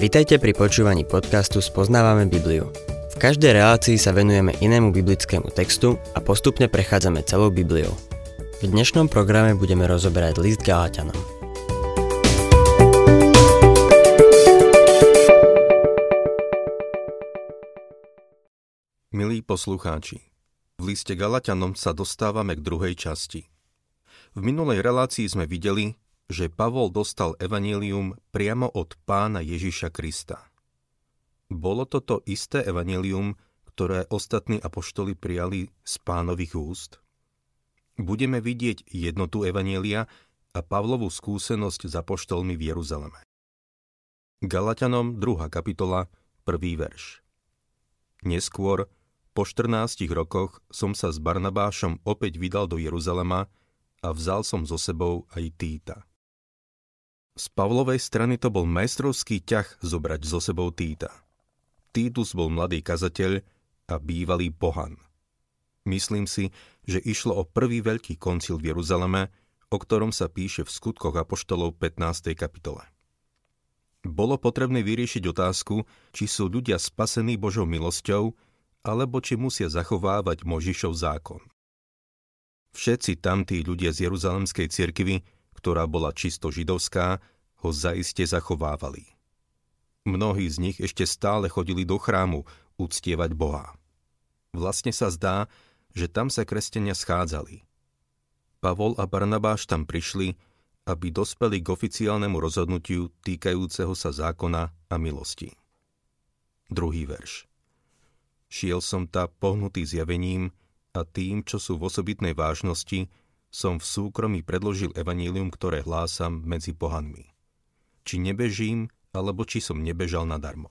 Vitajte pri počúvaní podcastu Spoznávame Bibliu. V každej relácii sa venujeme inému biblickému textu a postupne prechádzame celou Bibliou. V dnešnom programe budeme rozoberať list Galatianom. Milí poslucháči, v liste Galatianom sa dostávame k druhej časti. V minulej relácii sme videli, že Pavol dostal evanílium priamo od pána Ježiša Krista. Bolo to to isté evanílium, ktoré ostatní apoštoli prijali z pánových úst? Budeme vidieť jednotu evanielia a Pavlovú skúsenosť s apoštolmi v Jeruzaleme. Galatianom 2. kapitola, 1. verš. Neskôr, po 14 rokoch, som sa s Barnabášom opäť vydal do Jeruzalema a vzal som so sebou aj Týta. Z Pavlovej strany to bol majstrovský ťah zobrať so sebou Týta. Týtus bol mladý kazateľ a bývalý pohan. Myslím si, že išlo o prvý veľký koncil v Jeruzaleme, o ktorom sa píše v skutkoch Apoštolov 15. kapitole. Bolo potrebné vyriešiť otázku, či sú ľudia spasení Božou milosťou, alebo či musia zachovávať Možišov zákon. Všetci tamtí ľudia z Jeruzalemskej cirkvy ktorá bola čisto židovská, ho zaiste zachovávali. Mnohí z nich ešte stále chodili do chrámu uctievať Boha. Vlastne sa zdá, že tam sa kresťania schádzali. Pavol a Barnabáš tam prišli, aby dospeli k oficiálnemu rozhodnutiu týkajúceho sa zákona a milosti. Druhý verš. Šiel som ta pohnutý zjavením a tým, čo sú v osobitnej vážnosti, som v súkromí predložil evanílium, ktoré hlásam medzi pohanmi. Či nebežím, alebo či som nebežal nadarmo.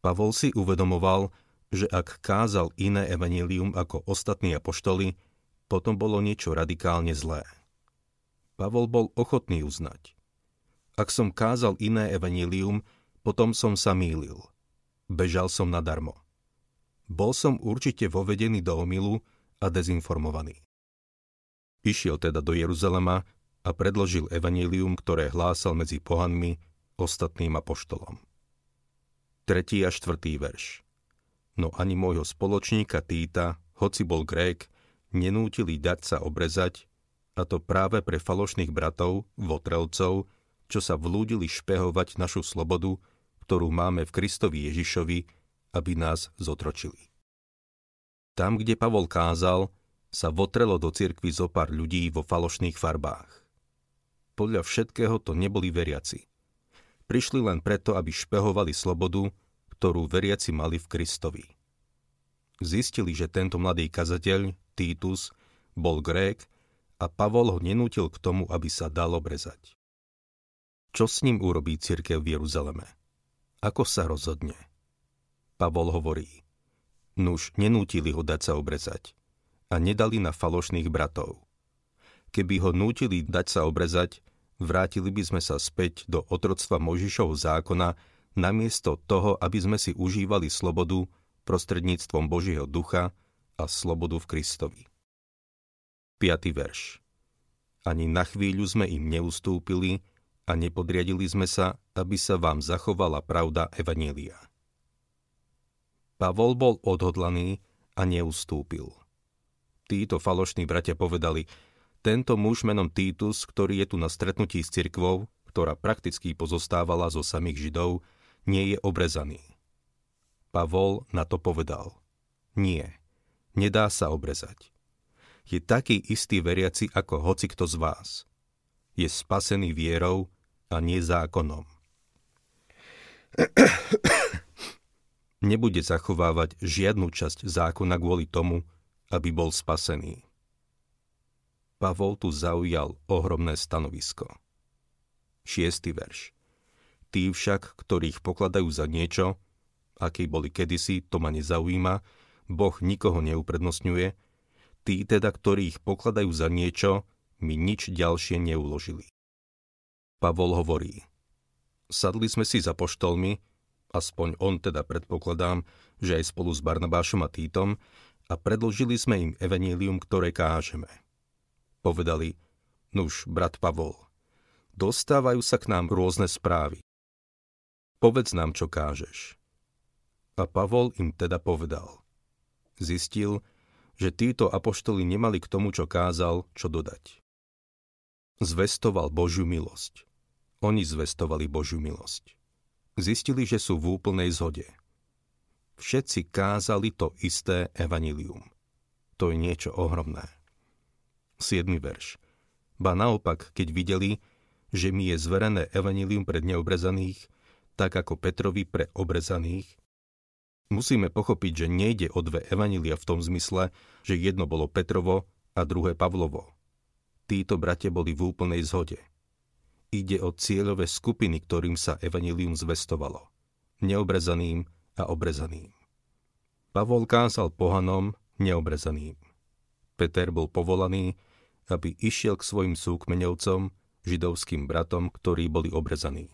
Pavol si uvedomoval, že ak kázal iné evanílium ako ostatní apoštoli, potom bolo niečo radikálne zlé. Pavol bol ochotný uznať. Ak som kázal iné evanílium, potom som sa mýlil. Bežal som nadarmo. Bol som určite vovedený do omilu a dezinformovaný. Išiel teda do Jeruzalema a predložil evanílium, ktoré hlásal medzi pohanmi, ostatným apoštolom. 3. a 4. verš No ani môjho spoločníka Týta, hoci bol Grék, nenútili dať sa obrezať, a to práve pre falošných bratov, votrelcov, čo sa vlúdili špehovať našu slobodu, ktorú máme v Kristovi Ježišovi, aby nás zotročili. Tam, kde Pavol kázal, sa votrelo do cirkvy zo pár ľudí vo falošných farbách. Podľa všetkého to neboli veriaci. Prišli len preto, aby špehovali slobodu, ktorú veriaci mali v Kristovi. Zistili, že tento mladý kazateľ, Titus, bol Grék a Pavol ho nenútil k tomu, aby sa dal obrezať. Čo s ním urobí cirkev v Jeruzaleme? Ako sa rozhodne? Pavol hovorí, nuž nenútili ho dať sa obrezať a nedali na falošných bratov. Keby ho nútili dať sa obrezať, vrátili by sme sa späť do otroctva Možišovho zákona, namiesto toho, aby sme si užívali slobodu prostredníctvom Božieho ducha a slobodu v Kristovi. 5. verš Ani na chvíľu sme im neustúpili a nepodriadili sme sa, aby sa vám zachovala pravda Evanielia. Pavol bol odhodlaný a neustúpil títo falošní bratia povedali, tento muž menom Títus, ktorý je tu na stretnutí s cirkvou, ktorá prakticky pozostávala zo samých Židov, nie je obrezaný. Pavol na to povedal. Nie, nedá sa obrezať. Je taký istý veriaci ako hoci kto z vás. Je spasený vierou a nie zákonom. Nebude zachovávať žiadnu časť zákona kvôli tomu, aby bol spasený. Pavol tu zaujal ohromné stanovisko. Šiestý verš. Tí však, ktorých pokladajú za niečo, aký boli kedysi, to ma nezaujíma, Boh nikoho neuprednostňuje, tí teda, ktorých pokladajú za niečo, mi nič ďalšie neuložili. Pavol hovorí, sadli sme si za poštolmi, aspoň on teda predpokladám, že aj spolu s Barnabášom a Týtom, a predložili sme im evanílium, ktoré kážeme. Povedali, nuž, brat Pavol, dostávajú sa k nám rôzne správy. povedz nám, čo kážeš. A Pavol im teda povedal. Zistil, že títo apoštoli nemali k tomu, čo kázal, čo dodať. Zvestoval Božiu milosť. Oni zvestovali Božiu milosť. Zistili, že sú v úplnej zhode. Všetci kázali to isté evanilium. To je niečo ohromné. 7. verš. Ba naopak, keď videli, že mi je zverené evanilium pred neobrezaných, tak ako Petrovi pre obrezaných, Musíme pochopiť, že nejde o dve evanilia v tom zmysle, že jedno bolo Petrovo a druhé Pavlovo. Títo bratia boli v úplnej zhode. Ide o cieľové skupiny, ktorým sa evanilium zvestovalo. Neobrezaným a obrezaným. Pavol kázal pohanom, neobrezaným. Peter bol povolaný, aby išiel k svojim súkmeňovcom, židovským bratom, ktorí boli obrezaní.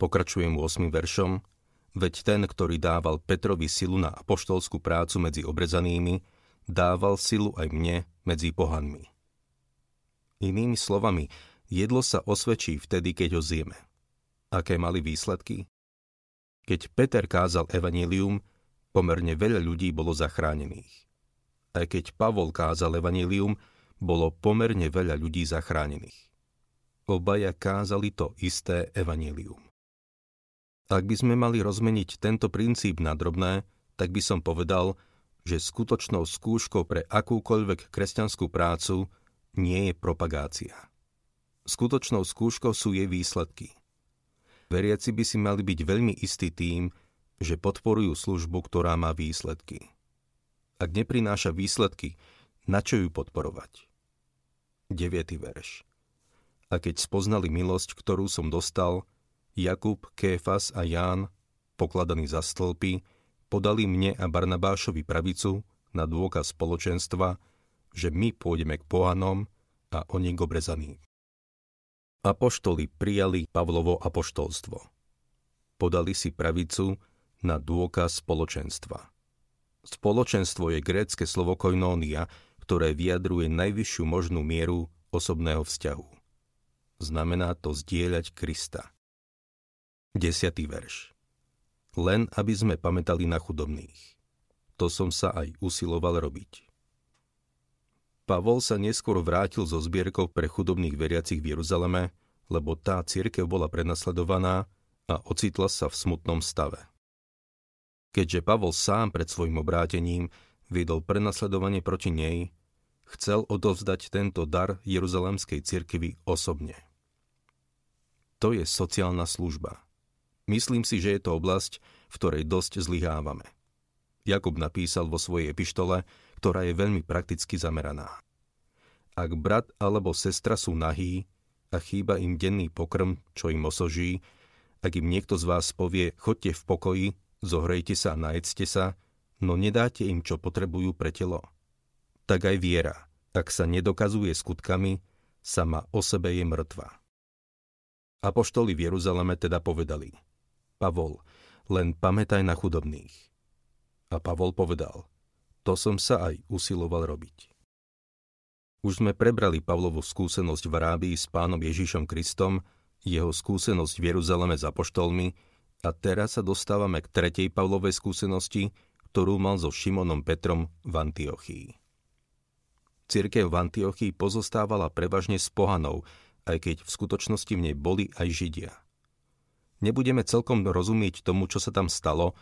Pokračujem 8. veršom, Veď ten, ktorý dával Petrovi silu na apoštolskú prácu medzi obrezanými, dával silu aj mne medzi pohanmi. Inými slovami, jedlo sa osvedčí vtedy, keď ho zjeme. Aké mali výsledky? Keď Peter kázal evanílium, pomerne veľa ľudí bolo zachránených. Aj keď Pavol kázal evanílium, bolo pomerne veľa ľudí zachránených. Obaja kázali to isté evanílium. Ak by sme mali rozmeniť tento princíp na drobné, tak by som povedal, že skutočnou skúškou pre akúkoľvek kresťanskú prácu nie je propagácia. Skutočnou skúškou sú jej výsledky. Veriaci by si mali byť veľmi istí tým, že podporujú službu, ktorá má výsledky. Ak neprináša výsledky, na čo ju podporovať? 9. verš. A keď spoznali milosť, ktorú som dostal, Jakub, Kéfas a Ján, pokladaní za stĺpy, podali mne a Barnabášovi pravicu na dôkaz spoločenstva, že my pôjdeme k pohanom a oni k obrezaným. Apoštoli prijali Pavlovo apoštolstvo. Podali si pravicu na dôkaz spoločenstva. Spoločenstvo je grécke slovo koinónia, ktoré vyjadruje najvyššiu možnú mieru osobného vzťahu. Znamená to zdieľať Krista. 10. verš. Len aby sme pamätali na chudobných. To som sa aj usiloval robiť. Pavol sa neskôr vrátil zo zbierkou pre chudobných veriacich v Jeruzaleme, lebo tá církev bola prenasledovaná a ocitla sa v smutnom stave. Keďže Pavol sám pred svojim obrátením viedol prenasledovanie proti nej, chcel odovzdať tento dar Jeruzalemskej cirkvi osobne. To je sociálna služba. Myslím si, že je to oblasť, v ktorej dosť zlyhávame. Jakub napísal vo svojej epištole, ktorá je veľmi prakticky zameraná. Ak brat alebo sestra sú nahí a chýba im denný pokrm, čo im osoží, ak im niekto z vás povie, chodte v pokoji, zohrejte sa a najedzte sa, no nedáte im, čo potrebujú pre telo. Tak aj viera, ak sa nedokazuje skutkami, sama o sebe je mŕtva. Apoštoli v Jeruzaleme teda povedali – Pavol, len pamätaj na chudobných. A Pavol povedal, to som sa aj usiloval robiť. Už sme prebrali Pavlovu skúsenosť v Arábii s pánom Ježišom Kristom, jeho skúsenosť v Jeruzaleme s apoštolmi a teraz sa dostávame k tretej Pavlovej skúsenosti, ktorú mal so Šimonom Petrom v Antiochii. Cirkev v Antiochii pozostávala prevažne z pohanov, aj keď v skutočnosti v nej boli aj Židia – nebudeme celkom rozumieť tomu, čo sa tam stalo,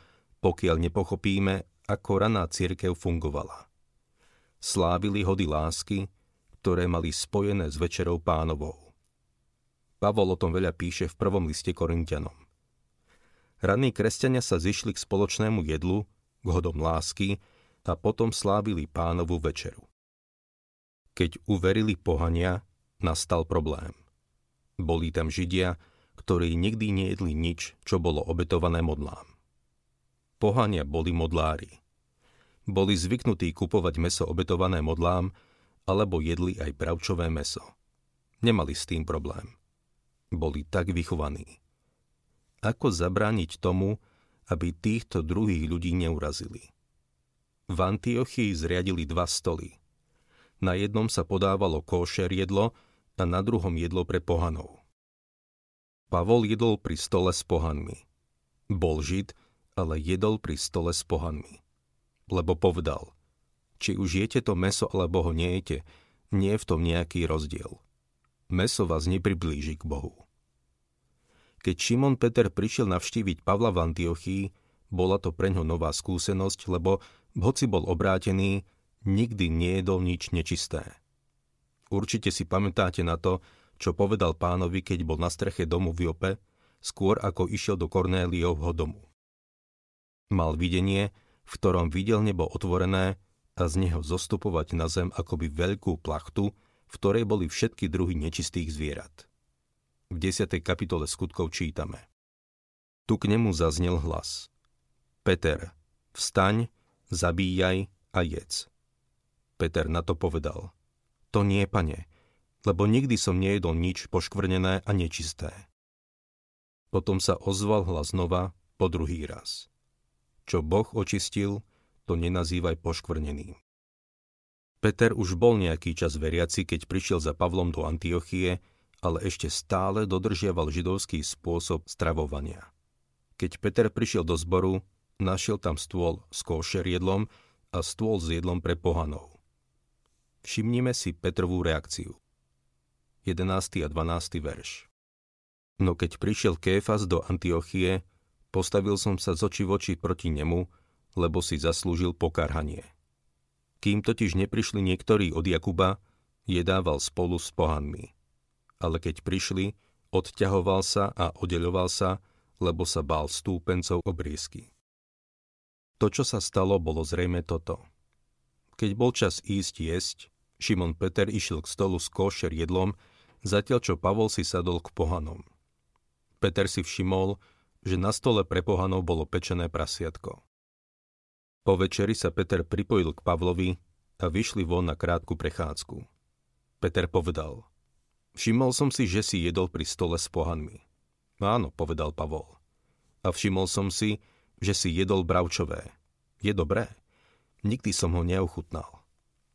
pokiaľ nepochopíme, ako raná církev fungovala. Slávili hody lásky, ktoré mali spojené s večerou pánovou. Pavol o tom veľa píše v prvom liste Korintianom. Ranní kresťania sa zišli k spoločnému jedlu, k hodom lásky a potom slávili pánovu večeru. Keď uverili pohania, nastal problém. Boli tam Židia, ktorí nikdy nejedli nič, čo bolo obetované modlám. Pohania boli modlári. Boli zvyknutí kupovať meso obetované modlám, alebo jedli aj pravčové meso. Nemali s tým problém. Boli tak vychovaní. Ako zabrániť tomu, aby týchto druhých ľudí neurazili? V Antiochii zriadili dva stoly. Na jednom sa podávalo kóšer jedlo a na druhom jedlo pre pohanov. Pavol jedol pri stole s pohanmi. Bol žid, ale jedol pri stole s pohanmi. Lebo povedal, či už jete to meso alebo ho nejete, nie je v tom nejaký rozdiel. Meso vás nepriblíži k Bohu. Keď Šimon Peter prišiel navštíviť Pavla v Antiochii, bola to pre ňo nová skúsenosť, lebo hoci bol obrátený, nikdy nejedol nič nečisté. Určite si pamätáte na to, čo povedal pánovi, keď bol na streche domu v Jope, skôr ako išiel do Kornéliovho domu. Mal videnie, v ktorom videl nebo otvorené a z neho zostupovať na zem akoby veľkú plachtu, v ktorej boli všetky druhy nečistých zvierat. V 10. kapitole skutkov čítame. Tu k nemu zaznel hlas. Peter, vstaň, zabíjaj a jedz. Peter na to povedal. To nie, pane, lebo nikdy som nejedol nič poškvrnené a nečisté. Potom sa ozval hlas znova po druhý raz. Čo Boh očistil, to nenazývaj poškvrneným. Peter už bol nejaký čas veriaci, keď prišiel za Pavlom do Antiochie, ale ešte stále dodržiaval židovský spôsob stravovania. Keď Peter prišiel do zboru, našiel tam stôl s košer jedlom a stôl s jedlom pre pohanov. Všimnime si Petrovú reakciu. 11. a 12. verš. No keď prišiel Kéfas do Antiochie, postavil som sa z oči v oči proti nemu, lebo si zaslúžil pokarhanie. Kým totiž neprišli niektorí od Jakuba, jedával spolu s pohanmi. Ale keď prišli, odťahoval sa a oddeľoval sa, lebo sa bál stúpencov obriezky. To, čo sa stalo, bolo zrejme toto. Keď bol čas ísť jesť, Šimon Peter išiel k stolu s košer jedlom, zatiaľ čo Pavol si sadol k pohanom. Peter si všimol, že na stole pre pohanov bolo pečené prasiatko. Po večeri sa Peter pripojil k Pavlovi a vyšli von na krátku prechádzku. Peter povedal, všimol som si, že si jedol pri stole s pohanmi. Áno, povedal Pavol. A všimol som si, že si jedol bravčové. Je dobré? Nikdy som ho neochutnal.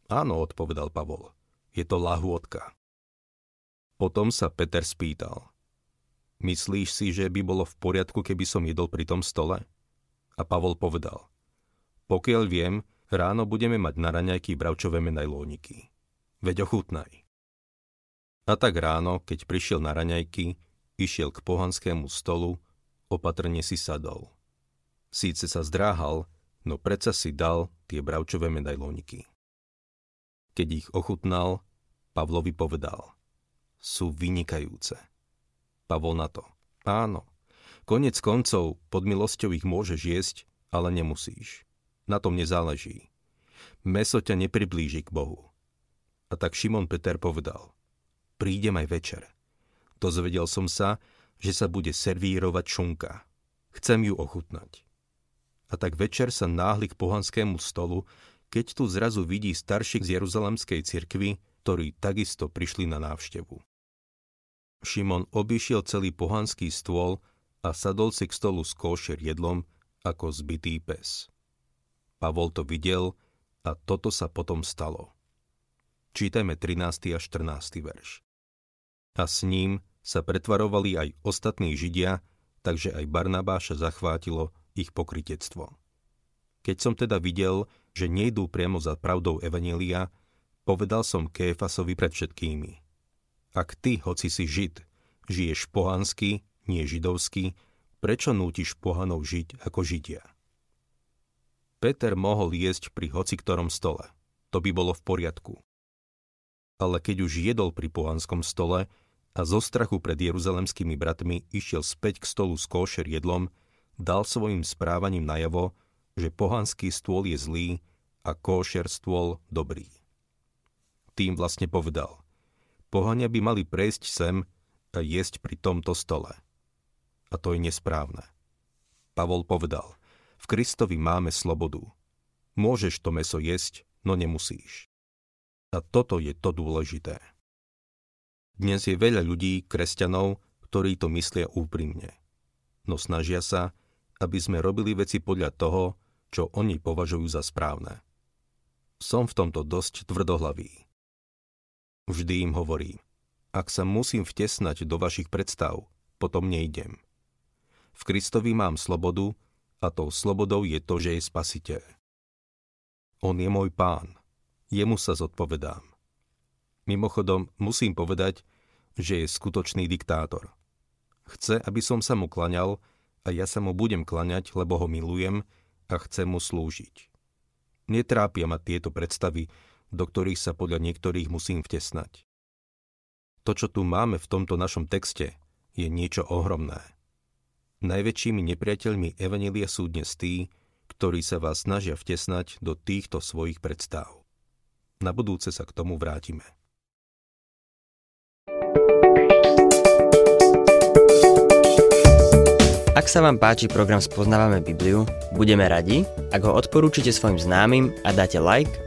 Áno, odpovedal Pavol. Je to lahôdka. Potom sa Peter spýtal. Myslíš si, že by bolo v poriadku, keby som jedol pri tom stole? A Pavol povedal. Pokiaľ viem, ráno budeme mať na raňajky bravčové menajlóniky. Veď ochutnaj. A tak ráno, keď prišiel na raňajky, išiel k pohanskému stolu, opatrne si sadol. Síce sa zdráhal, no predsa si dal tie bravčové medajlóniky. Keď ich ochutnal, Pavlovi povedal. Sú vynikajúce. Pavol na to. Áno. Konec koncov, pod milosťou ich môžeš jesť, ale nemusíš. Na tom nezáleží. Meso ťa nepriblíži k Bohu. A tak Šimon Peter povedal, prídem aj večer. Dozvedel som sa, že sa bude servírovať šunka. Chcem ju ochutnať. A tak večer sa náhli k pohanskému stolu, keď tu zrazu vidí starších z Jeruzalemskej cirkvy, ktorí takisto prišli na návštevu. Šimon obišiel celý pohanský stôl a sadol si k stolu s košer jedlom ako zbytý pes. Pavol to videl a toto sa potom stalo. Čítajme 13. a 14. verš. A s ním sa pretvarovali aj ostatní Židia, takže aj Barnabáša zachvátilo ich pokritectvo. Keď som teda videl, že nejdú priamo za pravdou Evanília, povedal som Kéfasovi pred všetkými. Ak ty, hoci si Žid, žiješ pohansky, nie židovsky, prečo nútiš pohanov žiť ako Židia? Peter mohol jesť pri hoci ktorom stole. To by bolo v poriadku. Ale keď už jedol pri pohanskom stole a zo strachu pred jeruzalemskými bratmi išiel späť k stolu s košer jedlom, dal svojim správaním najavo, že pohanský stôl je zlý a košer stôl dobrý. Tým vlastne povedal, pohania by mali prejsť sem a jesť pri tomto stole. A to je nesprávne. Pavol povedal, v Kristovi máme slobodu. Môžeš to meso jesť, no nemusíš. A toto je to dôležité. Dnes je veľa ľudí, kresťanov, ktorí to myslia úprimne. No snažia sa, aby sme robili veci podľa toho, čo oni považujú za správne. Som v tomto dosť tvrdohlavý. Vždy im hovorím, ak sa musím vtesnať do vašich predstav, potom nejdem. V Kristovi mám slobodu a tou slobodou je to, že je spasiteľ. On je môj pán. Jemu sa zodpovedám. Mimochodom, musím povedať, že je skutočný diktátor. Chce, aby som sa mu klaňal a ja sa mu budem klaňať, lebo ho milujem a chcem mu slúžiť. Netrápia ma tieto predstavy, do ktorých sa podľa niektorých musím vtesnať. To, čo tu máme v tomto našom texte, je niečo ohromné. Najväčšími nepriateľmi Evanelia sú dnes tí, ktorí sa vás snažia vtesnať do týchto svojich predstav. Na budúce sa k tomu vrátime. Ak sa vám páči program Spoznávame Bibliu, budeme radi, ak ho odporúčite svojim známym a dáte like,